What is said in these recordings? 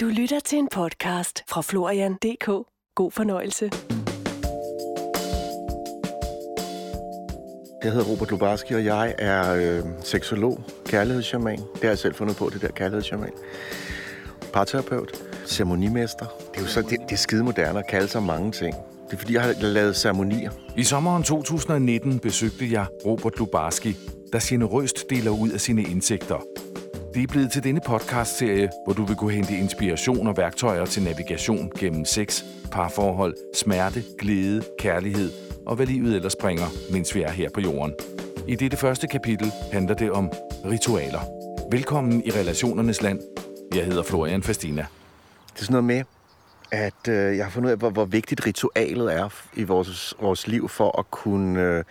Du lytter til en podcast fra Florian.dk. God fornøjelse. Jeg hedder Robert Lubarski, og jeg er øh, seksolog, kærlighedsshaman. Det har jeg selv fundet på, det der kærlighedsshaman. Parterapeut, ceremonimester. Det er jo så, det, det er skide moderne at kalde sig mange ting. Det er fordi, jeg har lavet ceremonier. I sommeren 2019 besøgte jeg Robert Lubarski, der generøst deler ud af sine indsigter. Det er blevet til denne podcast-serie, hvor du vil kunne hente inspiration og værktøjer til navigation gennem sex, parforhold, smerte, glæde, kærlighed og hvad livet ellers bringer, mens vi er her på jorden. I dette første kapitel handler det om ritualer. Velkommen i relationernes land. Jeg hedder Florian Fastina. Det er sådan noget med, at øh, jeg har fundet ud af, hvor, hvor vigtigt ritualet er i vores, vores liv for at kunne øh,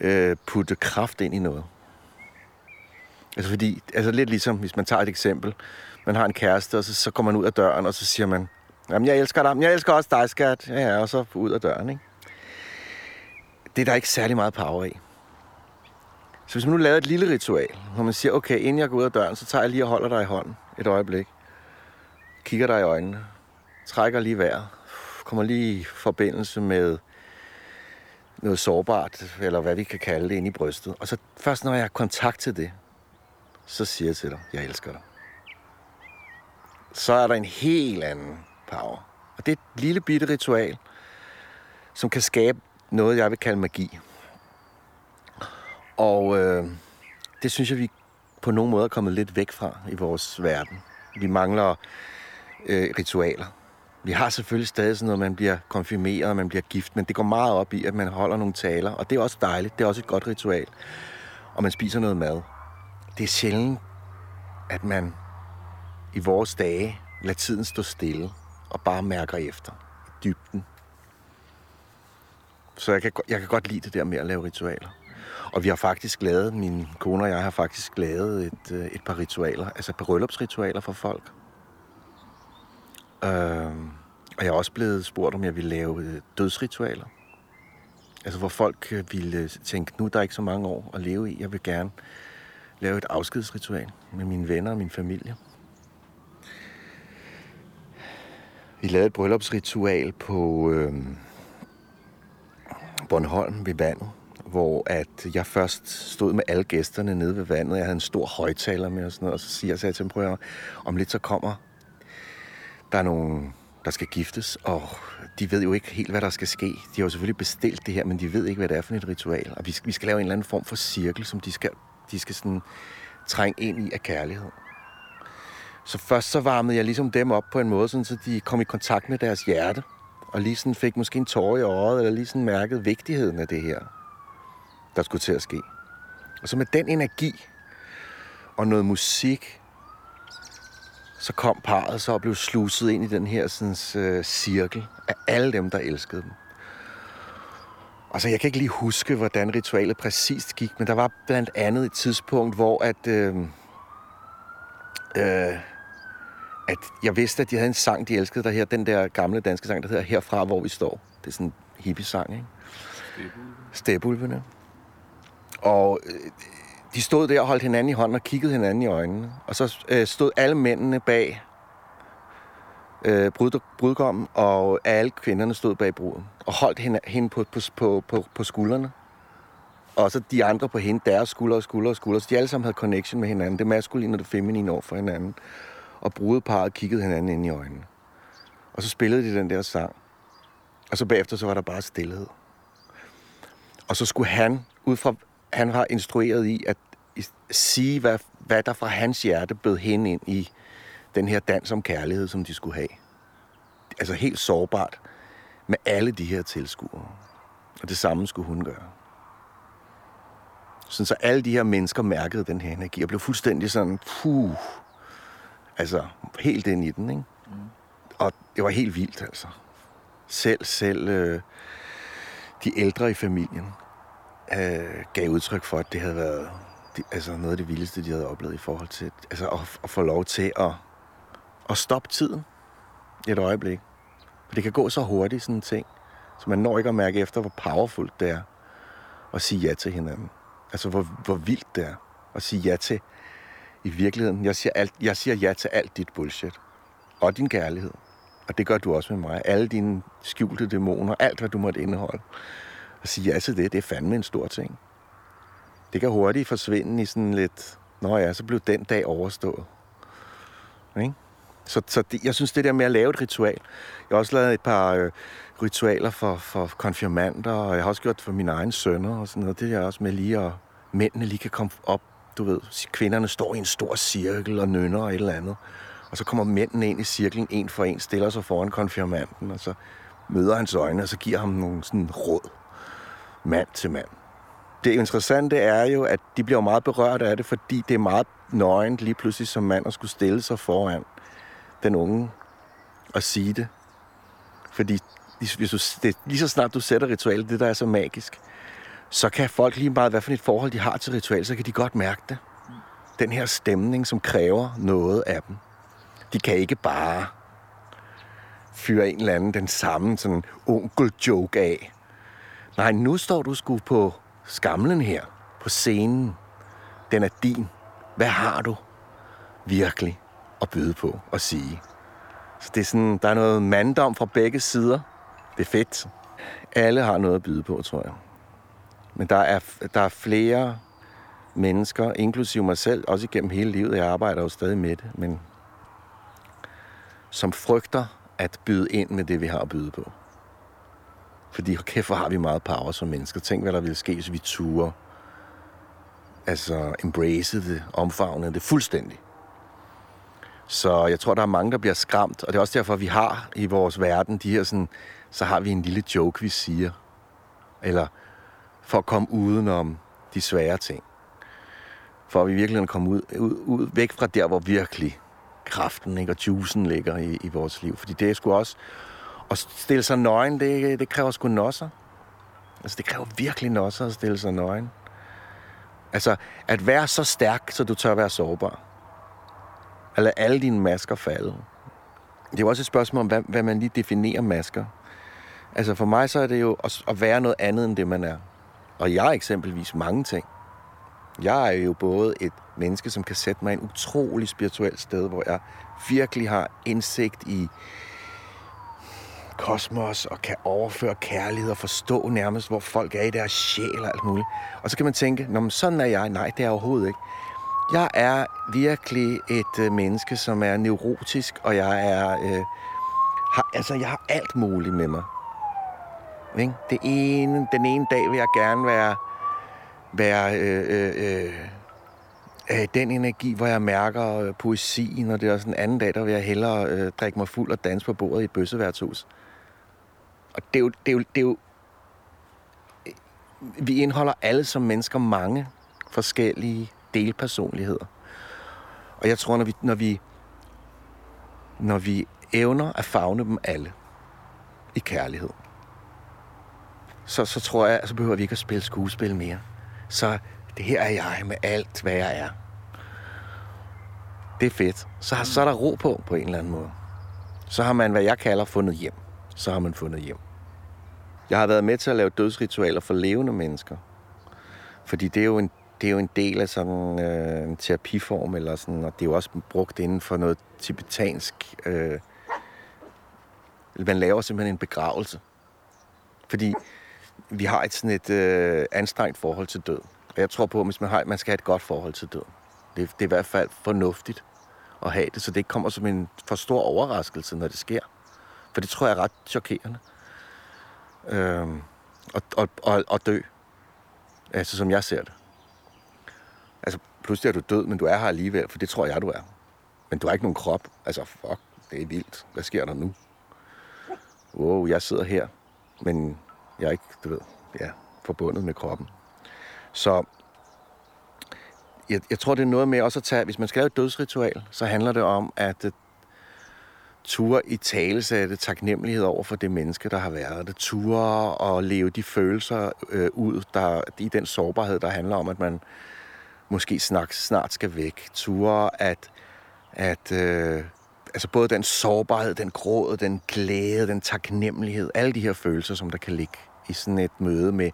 øh, putte kraft ind i noget. Altså fordi, altså lidt ligesom, hvis man tager et eksempel. Man har en kæreste, og så, så kommer man ud af døren, og så siger man, jamen jeg elsker dig, men jeg elsker også dig, skat. Ja, ja, og så ud af døren, ikke? Det er der ikke særlig meget power i. Så hvis man nu laver et lille ritual, hvor man siger, okay, inden jeg går ud af døren, så tager jeg lige og holder dig i hånden et øjeblik. Kigger dig i øjnene. Trækker lige vejret. Kommer lige i forbindelse med noget sårbart, eller hvad vi kan kalde det, ind i brystet. Og så først når jeg har kontakt til det, så siger jeg til dig, jeg elsker dig. Så er der en helt anden power. Og det er et lille bitte ritual, som kan skabe noget, jeg vil kalde magi. Og øh, det synes jeg, vi på nogen måde er kommet lidt væk fra i vores verden. Vi mangler øh, ritualer. Vi har selvfølgelig stadig sådan noget, man bliver konfirmeret, man bliver gift, men det går meget op i, at man holder nogle taler, og det er også dejligt. Det er også et godt ritual. Og man spiser noget mad. Det er sjældent, at man i vores dage lader tiden stå stille og bare mærker efter i dybden. Så jeg kan, jeg kan godt lide det der med at lave ritualer. Og vi har faktisk lavet, min kone og jeg har faktisk lavet et, øh, et par ritualer, altså bryllupsritualer for folk. Øh, og jeg er også blevet spurgt, om jeg ville lave øh, dødsritualer. Altså hvor folk øh, ville tænke, nu er der ikke så mange år at leve i. Jeg vil gerne lave et afskedsritual med mine venner og min familie. Vi lavede et bryllupsritual på øh, Bornholm ved vandet, hvor at jeg først stod med alle gæsterne nede ved vandet. Jeg havde en stor højtaler med og sådan noget, og så siger jeg til dem, prøv om lidt så kommer der er nogle, der skal giftes, og de ved jo ikke helt, hvad der skal ske. De har jo selvfølgelig bestilt det her, men de ved ikke, hvad det er for et ritual. Og vi skal, vi skal lave en eller anden form for cirkel, som de skal, de skal sådan trænge ind i af kærlighed. Så først så varmede jeg ligesom dem op på en måde, sådan, så de kom i kontakt med deres hjerte, og lige sådan fik måske en tårer i øjet, eller lige sådan mærkede vigtigheden af det her, der skulle til at ske. Og så med den energi og noget musik, så kom parret så og blev sluset ind i den her sådan, uh, cirkel af alle dem, der elskede dem. Altså, jeg kan ikke lige huske, hvordan ritualet præcist gik, men der var blandt andet et tidspunkt, hvor at, øh, øh, at jeg vidste, at de havde en sang, de elskede der her, den der gamle danske sang, der hedder Herfra, hvor vi står. Det er sådan en hippie-sang, ikke? Stepulvene. Og øh, de stod der og holdt hinanden i hånden og kiggede hinanden i øjnene. Og så øh, stod alle mændene bag øh, brud, brudgommen, og alle kvinderne stod bag bruden og holdt hende, hende på, på, på, på, på skuldrene. Og så de andre på hende, deres skuldre og skuldre og skuldre. Så de alle sammen havde connection med hinanden. Det maskuline og det feminine over for hinanden. Og brudeparret kiggede hinanden ind i øjnene. Og så spillede de den der sang. Og så bagefter, så var der bare stillhed. Og så skulle han, ud fra, han har instrueret i at sige, hvad, hvad der fra hans hjerte bød hende ind i den her dans om kærlighed, som de skulle have. Altså helt sårbart med alle de her tilskuere. Og det samme skulle hun gøre. Sådan så alle de her mennesker mærkede den her energi og blev fuldstændig sådan, puh, altså helt ind i den, ikke? Mm. Og det var helt vildt, altså. Selv, selv øh, de ældre i familien øh, gav udtryk for, at det havde været de, altså noget af det vildeste, de havde oplevet i forhold til altså at, at få lov til at, at stoppe tiden et øjeblik. For det kan gå så hurtigt, sådan en ting. Så man når ikke at mærke efter, hvor powerfult det er at sige ja til hinanden. Altså, hvor, hvor vildt det er at sige ja til i virkeligheden. Jeg siger, alt, jeg siger ja til alt dit bullshit. og din kærlighed. Og det gør du også med mig. Alle dine skjulte dæmoner, alt hvad du måtte indeholde. At sige ja til det, det er fandme en stor ting. Det kan hurtigt forsvinde i sådan lidt, nå ja, så blev den dag overstået. Ikke? Så, så det, jeg synes, det der med at lave et ritual. Jeg har også lavet et par øh, ritualer for, for konfirmander, og jeg har også gjort det for mine egne sønner og sådan noget. Det er også med lige at mændene lige kan komme op. Du ved, kvinderne står i en stor cirkel og nynner og et eller andet. Og så kommer mændene ind i cirklen, en for en, stiller sig foran konfirmanden, og så møder hans øjne, og så giver ham nogle sådan råd, mand til mand. Det interessante er jo, at de bliver meget berørt af det, fordi det er meget nøgent lige pludselig som mand at skulle stille sig foran den unge at sige det. Fordi hvis du, det, lige så snart du sætter ritualet, det der er så magisk, så kan folk lige meget, hvad for et forhold de har til ritualet, så kan de godt mærke det. Den her stemning, som kræver noget af dem. De kan ikke bare fyre en eller anden den samme sådan onkel-joke af. Nej, nu står du sgu på skamlen her, på scenen. Den er din. Hvad har du virkelig at byde på og sige? Så det er sådan, der er noget manddom fra begge sider. Det er fedt. Alle har noget at byde på, tror jeg. Men der er, der er flere mennesker, inklusive mig selv, også igennem hele livet. Jeg arbejder jo stadig med det, men som frygter at byde ind med det, vi har at byde på. Fordi kæft, hvor har vi meget power som mennesker. Tænk, hvad der ville ske, hvis vi turer. Altså, embrace det, omfavne det fuldstændig. Så jeg tror, der er mange, der bliver skræmt, og det er også derfor, vi har i vores verden de her sådan, så har vi en lille joke, vi siger. Eller for at komme udenom de svære ting. For at vi virkelig komme ud, ud, ud, væk fra der, hvor virkelig kraften ikke, og juicen ligger i, i vores liv. Fordi det er sgu også... At stille sig nøgen, det, det kræver sgu nosser. Altså, det kræver virkelig nosser at stille sig nøgen. Altså, at være så stærk, så du tør være sårbar. Eller alle dine masker falde. Det er jo også et spørgsmål om, hvad, hvad man lige definerer masker. Altså for mig så er det jo at, at være noget andet end det, man er. Og jeg er eksempelvis mange ting. Jeg er jo både et menneske, som kan sætte mig i en utrolig spirituel sted, hvor jeg virkelig har indsigt i kosmos og kan overføre kærlighed og forstå nærmest, hvor folk er i deres sjæl og alt muligt. Og så kan man tænke, Nå, men sådan er jeg. Nej, det er jeg overhovedet ikke. Jeg er virkelig et øh, menneske, som er neurotisk, og jeg er... Øh, har, altså, jeg har alt muligt med mig. Ikke? Det ene, den ene dag vil jeg gerne være, være øh, øh, øh, øh, den energi, hvor jeg mærker øh, poesien, og det er også en anden dag, der vil jeg hellere øh, drikke mig fuld og danse på bordet i et bøsseværtshus. Og det er jo, det er jo, det er jo øh, vi indeholder alle som mennesker mange forskellige delpersonligheder. Og jeg tror, når vi, når vi, når vi evner at fagne dem alle i kærlighed, så, så tror jeg, så behøver vi ikke at spille skuespil mere. Så det her er jeg med alt, hvad jeg er. Det er fedt. Så, har, så er der ro på, på en eller anden måde. Så har man, hvad jeg kalder, fundet hjem. Så har man fundet hjem. Jeg har været med til at lave dødsritualer for levende mennesker. Fordi det er jo en, det er jo en del af sådan øh, en terapiform, eller sådan, og det er jo også brugt inden for noget tibetansk. Øh, man laver simpelthen en begravelse. Fordi vi har et sådan et øh, anstrengt forhold til død. Og jeg tror på, at hvis man, har, man skal have et godt forhold til død. Det, det er i hvert fald fornuftigt at have det, så det ikke kommer som en for stor overraskelse, når det sker. For det tror jeg er ret chokerende. Øh, og, og, og, og dø. Altså, som jeg ser det. Altså, pludselig er du død, men du er her alligevel, for det tror jeg, du er. Men du har ikke nogen krop. Altså, fuck, det er vildt. Hvad sker der nu? Wow, jeg sidder her, men jeg er ikke, du ved, ja, forbundet med kroppen. Så jeg, jeg tror, det er noget med også at tage, hvis man skal lave et dødsritual, så handler det om at uh, ture i talesætte taknemmelighed over for det menneske, der har været det. Ture og leve de følelser øh, ud, der i den sårbarhed, der handler om, at man måske snart, snart skal væk. Ture at, at øh, altså både den sårbarhed, den gråd, den glæde, den taknemmelighed, alle de her følelser, som der kan ligge i sådan et møde med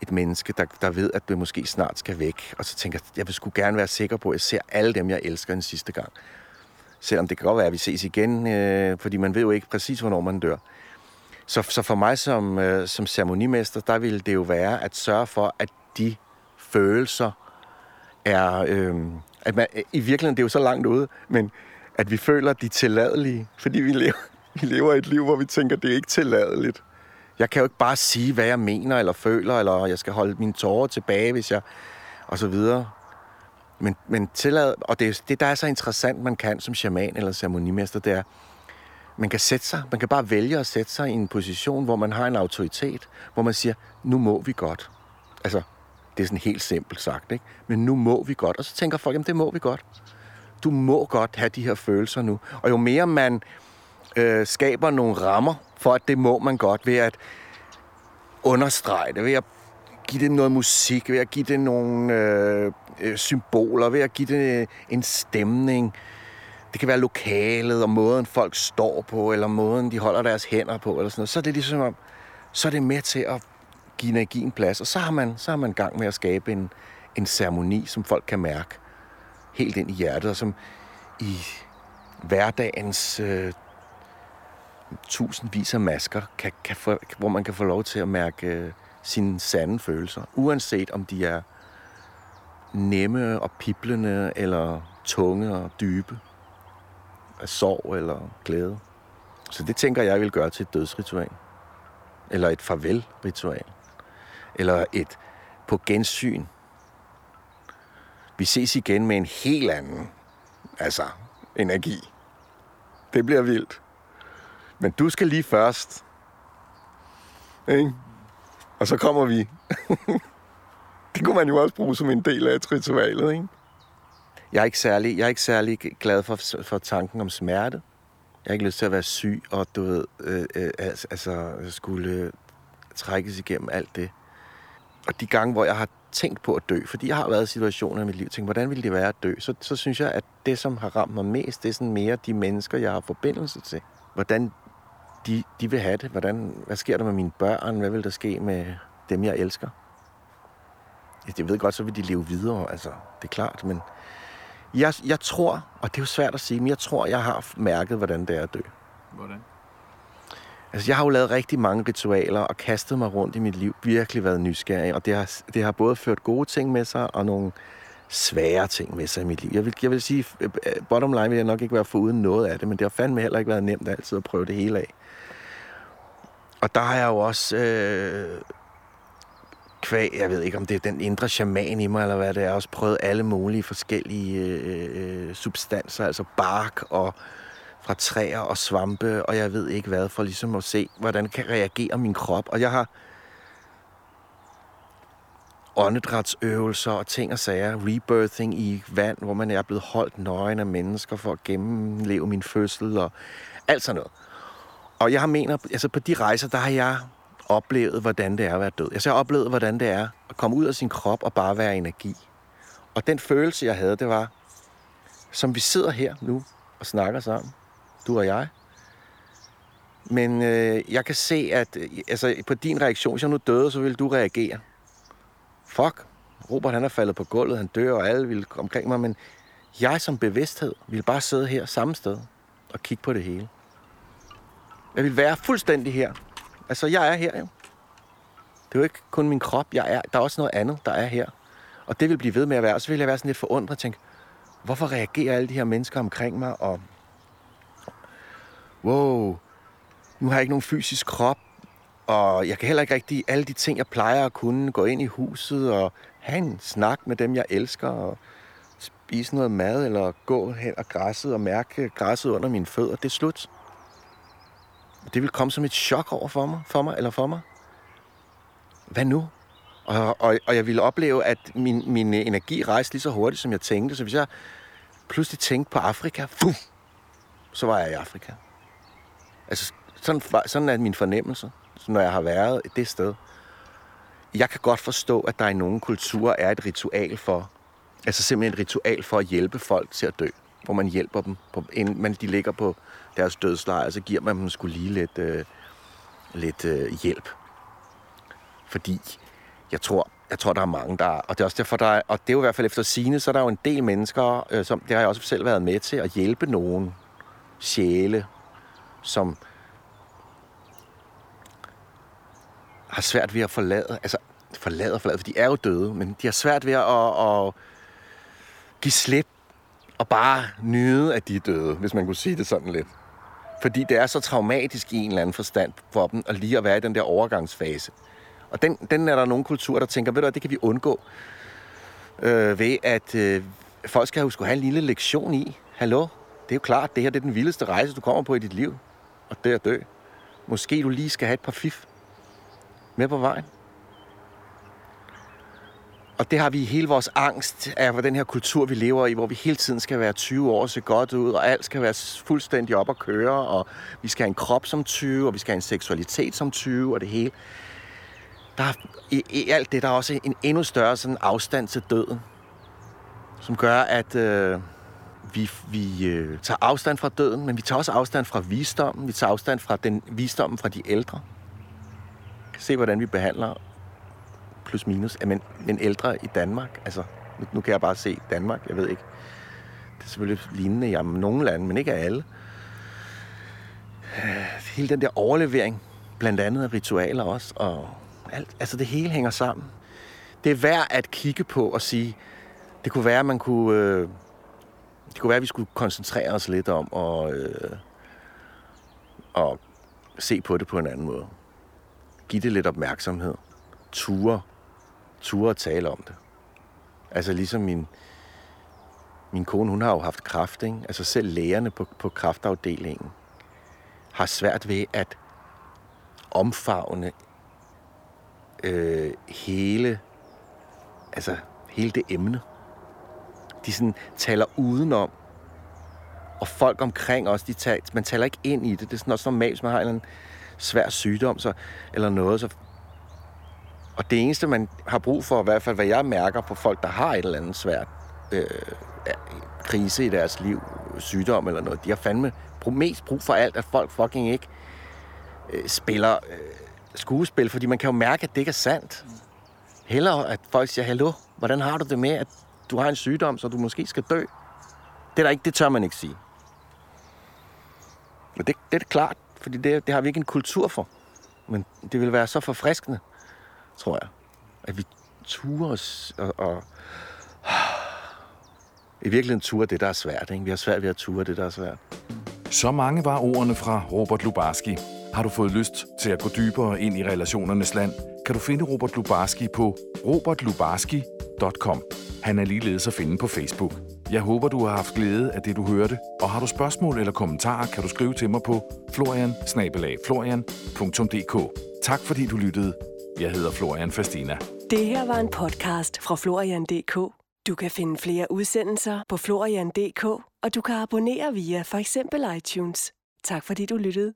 et menneske, der, der ved, at det måske snart skal væk. Og så tænker jeg, jeg vil sgu gerne være sikker på, at jeg ser alle dem, jeg elsker en sidste gang. Selvom det kan godt være, at vi ses igen, øh, fordi man ved jo ikke præcis, hvornår man dør. Så, så for mig som, øh, som ceremonimester, der ville det jo være at sørge for, at de følelser er... Øh, at man, I virkeligheden, det er jo så langt ude, men at vi føler, at de er tilladelige, fordi vi lever, vi lever et liv, hvor vi tænker, at det er ikke tilladeligt. Jeg kan jo ikke bare sige, hvad jeg mener eller føler, eller jeg skal holde mine tårer tilbage, hvis jeg... og så videre. Men, men tillad, og det, det, der er så interessant, man kan som shaman eller ceremonimester, det er, man kan sætte sig, man kan bare vælge at sætte sig i en position, hvor man har en autoritet, hvor man siger, nu må vi godt. Altså, det er sådan helt simpelt sagt, ikke? Men nu må vi godt. Og så tænker folk, jamen det må vi godt. Du må godt have de her følelser nu. Og jo mere man øh, skaber nogle rammer for, at det må man godt, ved at understrege det, ved at give det noget musik, ved at give det nogle øh, øh, symboler, ved at give det øh, en stemning. Det kan være lokalet og måden folk står på, eller måden de holder deres hænder på, eller sådan noget. Så er det ligesom om, så er det med til at give energien plads, og så har man, så har man gang med at skabe en, en ceremoni, som folk kan mærke helt ind i hjertet, og som i hverdagens øh, tusindvis af masker, kan, kan få, hvor man kan få lov til at mærke øh, sine sande følelser, uanset om de er nemme og piblende, eller tunge og dybe, af sorg eller glæde. Så det tænker jeg, jeg vil gøre til et dødsritual. Eller et farvelritual. Eller et på gensyn. Vi ses igen med en helt anden altså, energi. Det bliver vildt. Men du skal lige først. Ikke? Og så kommer vi. det kunne man jo også bruge som en del af ritualet, ikke? Jeg er ikke særlig, jeg er ikke særlig glad for, for tanken om smerte. Jeg har ikke lyst til at være syg, og du ved, øh, øh, altså skulle øh, trækkes igennem alt det. Og de gange, hvor jeg har tænkt på at dø, fordi jeg har været i situationer i mit liv, tænkt, hvordan ville det være at dø, så, så synes jeg, at det, som har ramt mig mest, det er sådan mere de mennesker, jeg har forbindelse til. Hvordan de, de vil have det. Hvordan, hvad sker der med mine børn? Hvad vil der ske med dem, jeg elsker? Jeg ved godt, så vil de leve videre, altså, det er klart, men jeg, jeg tror, og det er jo svært at sige, men jeg tror, jeg har mærket, hvordan det er at dø. Hvordan? Altså, jeg har jo lavet rigtig mange ritualer og kastet mig rundt i mit liv. Virkelig været nysgerrig, og det har, det har både ført gode ting med sig, og nogle svære ting med sig i mit liv. Jeg vil, jeg vil sige, øh, øh, bottom line vil jeg nok ikke være foruden noget af det, men det har fandme heller ikke været nemt altid at prøve det hele af. Og der har jeg jo også øh, kvæg, jeg ved ikke om det er den indre shaman i mig, eller hvad det er, også prøvet alle mulige forskellige øh, øh, øh substanser, altså bark og fra træer og svampe, og jeg ved ikke hvad, for ligesom at se, hvordan kan reagere min krop. Og jeg har åndedrætsøvelser og ting og sager, rebirthing i vand, hvor man er blevet holdt nøgen af mennesker for at gennemleve min fødsel og alt sådan noget. Og jeg har mener, altså på de rejser, der har jeg oplevet, hvordan det er at være død. Altså, jeg har oplevet, hvordan det er at komme ud af sin krop og bare være energi. Og den følelse, jeg havde, det var, som vi sidder her nu og snakker sammen, du og jeg. Men øh, jeg kan se, at øh, altså, på din reaktion, hvis jeg nu døde, så vil du reagere. Fuck, Robert han er faldet på gulvet, han dør, og alle vil omkring mig, men jeg som bevidsthed vil bare sidde her samme sted og kigge på det hele. Jeg vil være fuldstændig her. Altså, jeg er her jo. Det er jo ikke kun min krop, jeg er. Der er også noget andet, der er her. Og det vil blive ved med at være. Og så vil jeg være sådan lidt forundret og tænke, hvorfor reagerer alle de her mennesker omkring mig? Og wow, nu har jeg ikke nogen fysisk krop. Og jeg kan heller ikke rigtig alle de ting, jeg plejer at kunne. Gå ind i huset og have en snak med dem, jeg elsker. Og spise noget mad, eller gå hen og græsset og mærke græsset under mine fødder. Det er slut. Det vil komme som et chok over for mig, for mig eller for mig. Hvad nu? Og, og, og jeg ville opleve, at min, min energi rejste lige så hurtigt, som jeg tænkte. Så hvis jeg pludselig tænkte på Afrika, fuh, så var jeg i Afrika. Altså, sådan, sådan er min fornemmelse, når jeg har været det sted. Jeg kan godt forstå, at der i nogle kulturer er et ritual for, altså simpelthen et ritual for at hjælpe folk til at dø. Hvor man hjælper dem, på, inden de ligger på deres dødsleje, så giver man dem skulle lige lidt, øh, lidt øh, hjælp. Fordi jeg tror, jeg tror, der er mange, der Og det er også derfor, der er, og det er jo i hvert fald efter sine, så er der jo en del mennesker, øh, som, det har jeg også selv været med til, at hjælpe nogen sjæle, som har svært ved at forlade, altså forlade og forlade, for de er jo døde, men de har svært ved at, at give slip og bare nyde, at de er døde, hvis man kunne sige det sådan lidt. Fordi det er så traumatisk i en eller anden forstand for dem, at lige at være i den der overgangsfase. Og den, den er der nogle kulturer, der tænker, ved du det kan vi undgå øh, ved, at øh, folk skal huske skulle have en lille lektion i. Hallo, det er jo klart, det her det er den vildeste rejse, du kommer på i dit liv. Og det at dø. Måske du lige skal have et par fif med på vejen. Og det har vi hele vores angst af, hvor den her kultur, vi lever i, hvor vi hele tiden skal være 20 år og se godt ud, og alt skal være fuldstændig op at køre, og vi skal have en krop som 20, og vi skal have en seksualitet som 20, og det hele. Der er, i, I alt det, der er også en endnu større sådan afstand til døden, som gør, at øh, vi, vi øh, tager afstand fra døden, men vi tager også afstand fra visdommen. Vi tager afstand fra den visdommen fra de ældre. Se, hvordan vi behandler plus minus, men, men ældre i Danmark. Altså, nu, nu kan jeg bare se Danmark, jeg ved ikke. Det er selvfølgelig lignende i nogle lande, men ikke af alle. Hele den der overlevering, blandt andet af ritualer også, og alt, altså det hele hænger sammen. Det er værd at kigge på og sige, det kunne være, at man kunne, øh, det kunne være, at vi skulle koncentrere os lidt om og, øh, at se på det på en anden måde. Giv det lidt opmærksomhed. Ture ture at tale om det. Altså ligesom min, min kone, hun har jo haft kraft, ikke? Altså selv lægerne på, på kraftafdelingen har svært ved at omfavne øh, hele, altså hele det emne. De sådan taler udenom, og folk omkring os, de taler, man taler ikke ind i det. Det er sådan også normalt, hvis man har en svær sygdom så, eller noget, så og det eneste, man har brug for, i hvert fald hvad jeg mærker på folk, der har et eller andet svært øh, krise i deres liv, sygdom eller noget, de har fandme mest brug for alt, at folk fucking ikke øh, spiller øh, skuespil, fordi man kan jo mærke, at det ikke er sandt. Heller at folk siger, hallo, hvordan har du det med, at du har en sygdom, så du måske skal dø? Det er der ikke, det tør man ikke sige. Men det, det er klart, fordi det, det har vi ikke en kultur for. Men det vil være så forfriskende tror jeg. At vi turer os og, og i virkeligheden turer det, der er svært. Ikke? Vi har svært ved at ture det, der er svært. Så mange var ordene fra Robert Lubarski. Har du fået lyst til at gå dybere ind i relationernes land, kan du finde Robert Lubarski på robertlubarski.com. Han er ligeledes at finde på Facebook. Jeg håber, du har haft glæde af det, du hørte, og har du spørgsmål eller kommentarer, kan du skrive til mig på florian-florian.dk. Tak fordi du lyttede. Jeg hedder Florian Fastina. Det her var en podcast fra Florian.dk. Du kan finde flere udsendelser på Florian.dk, og du kan abonnere via for eksempel iTunes. Tak fordi du lyttede.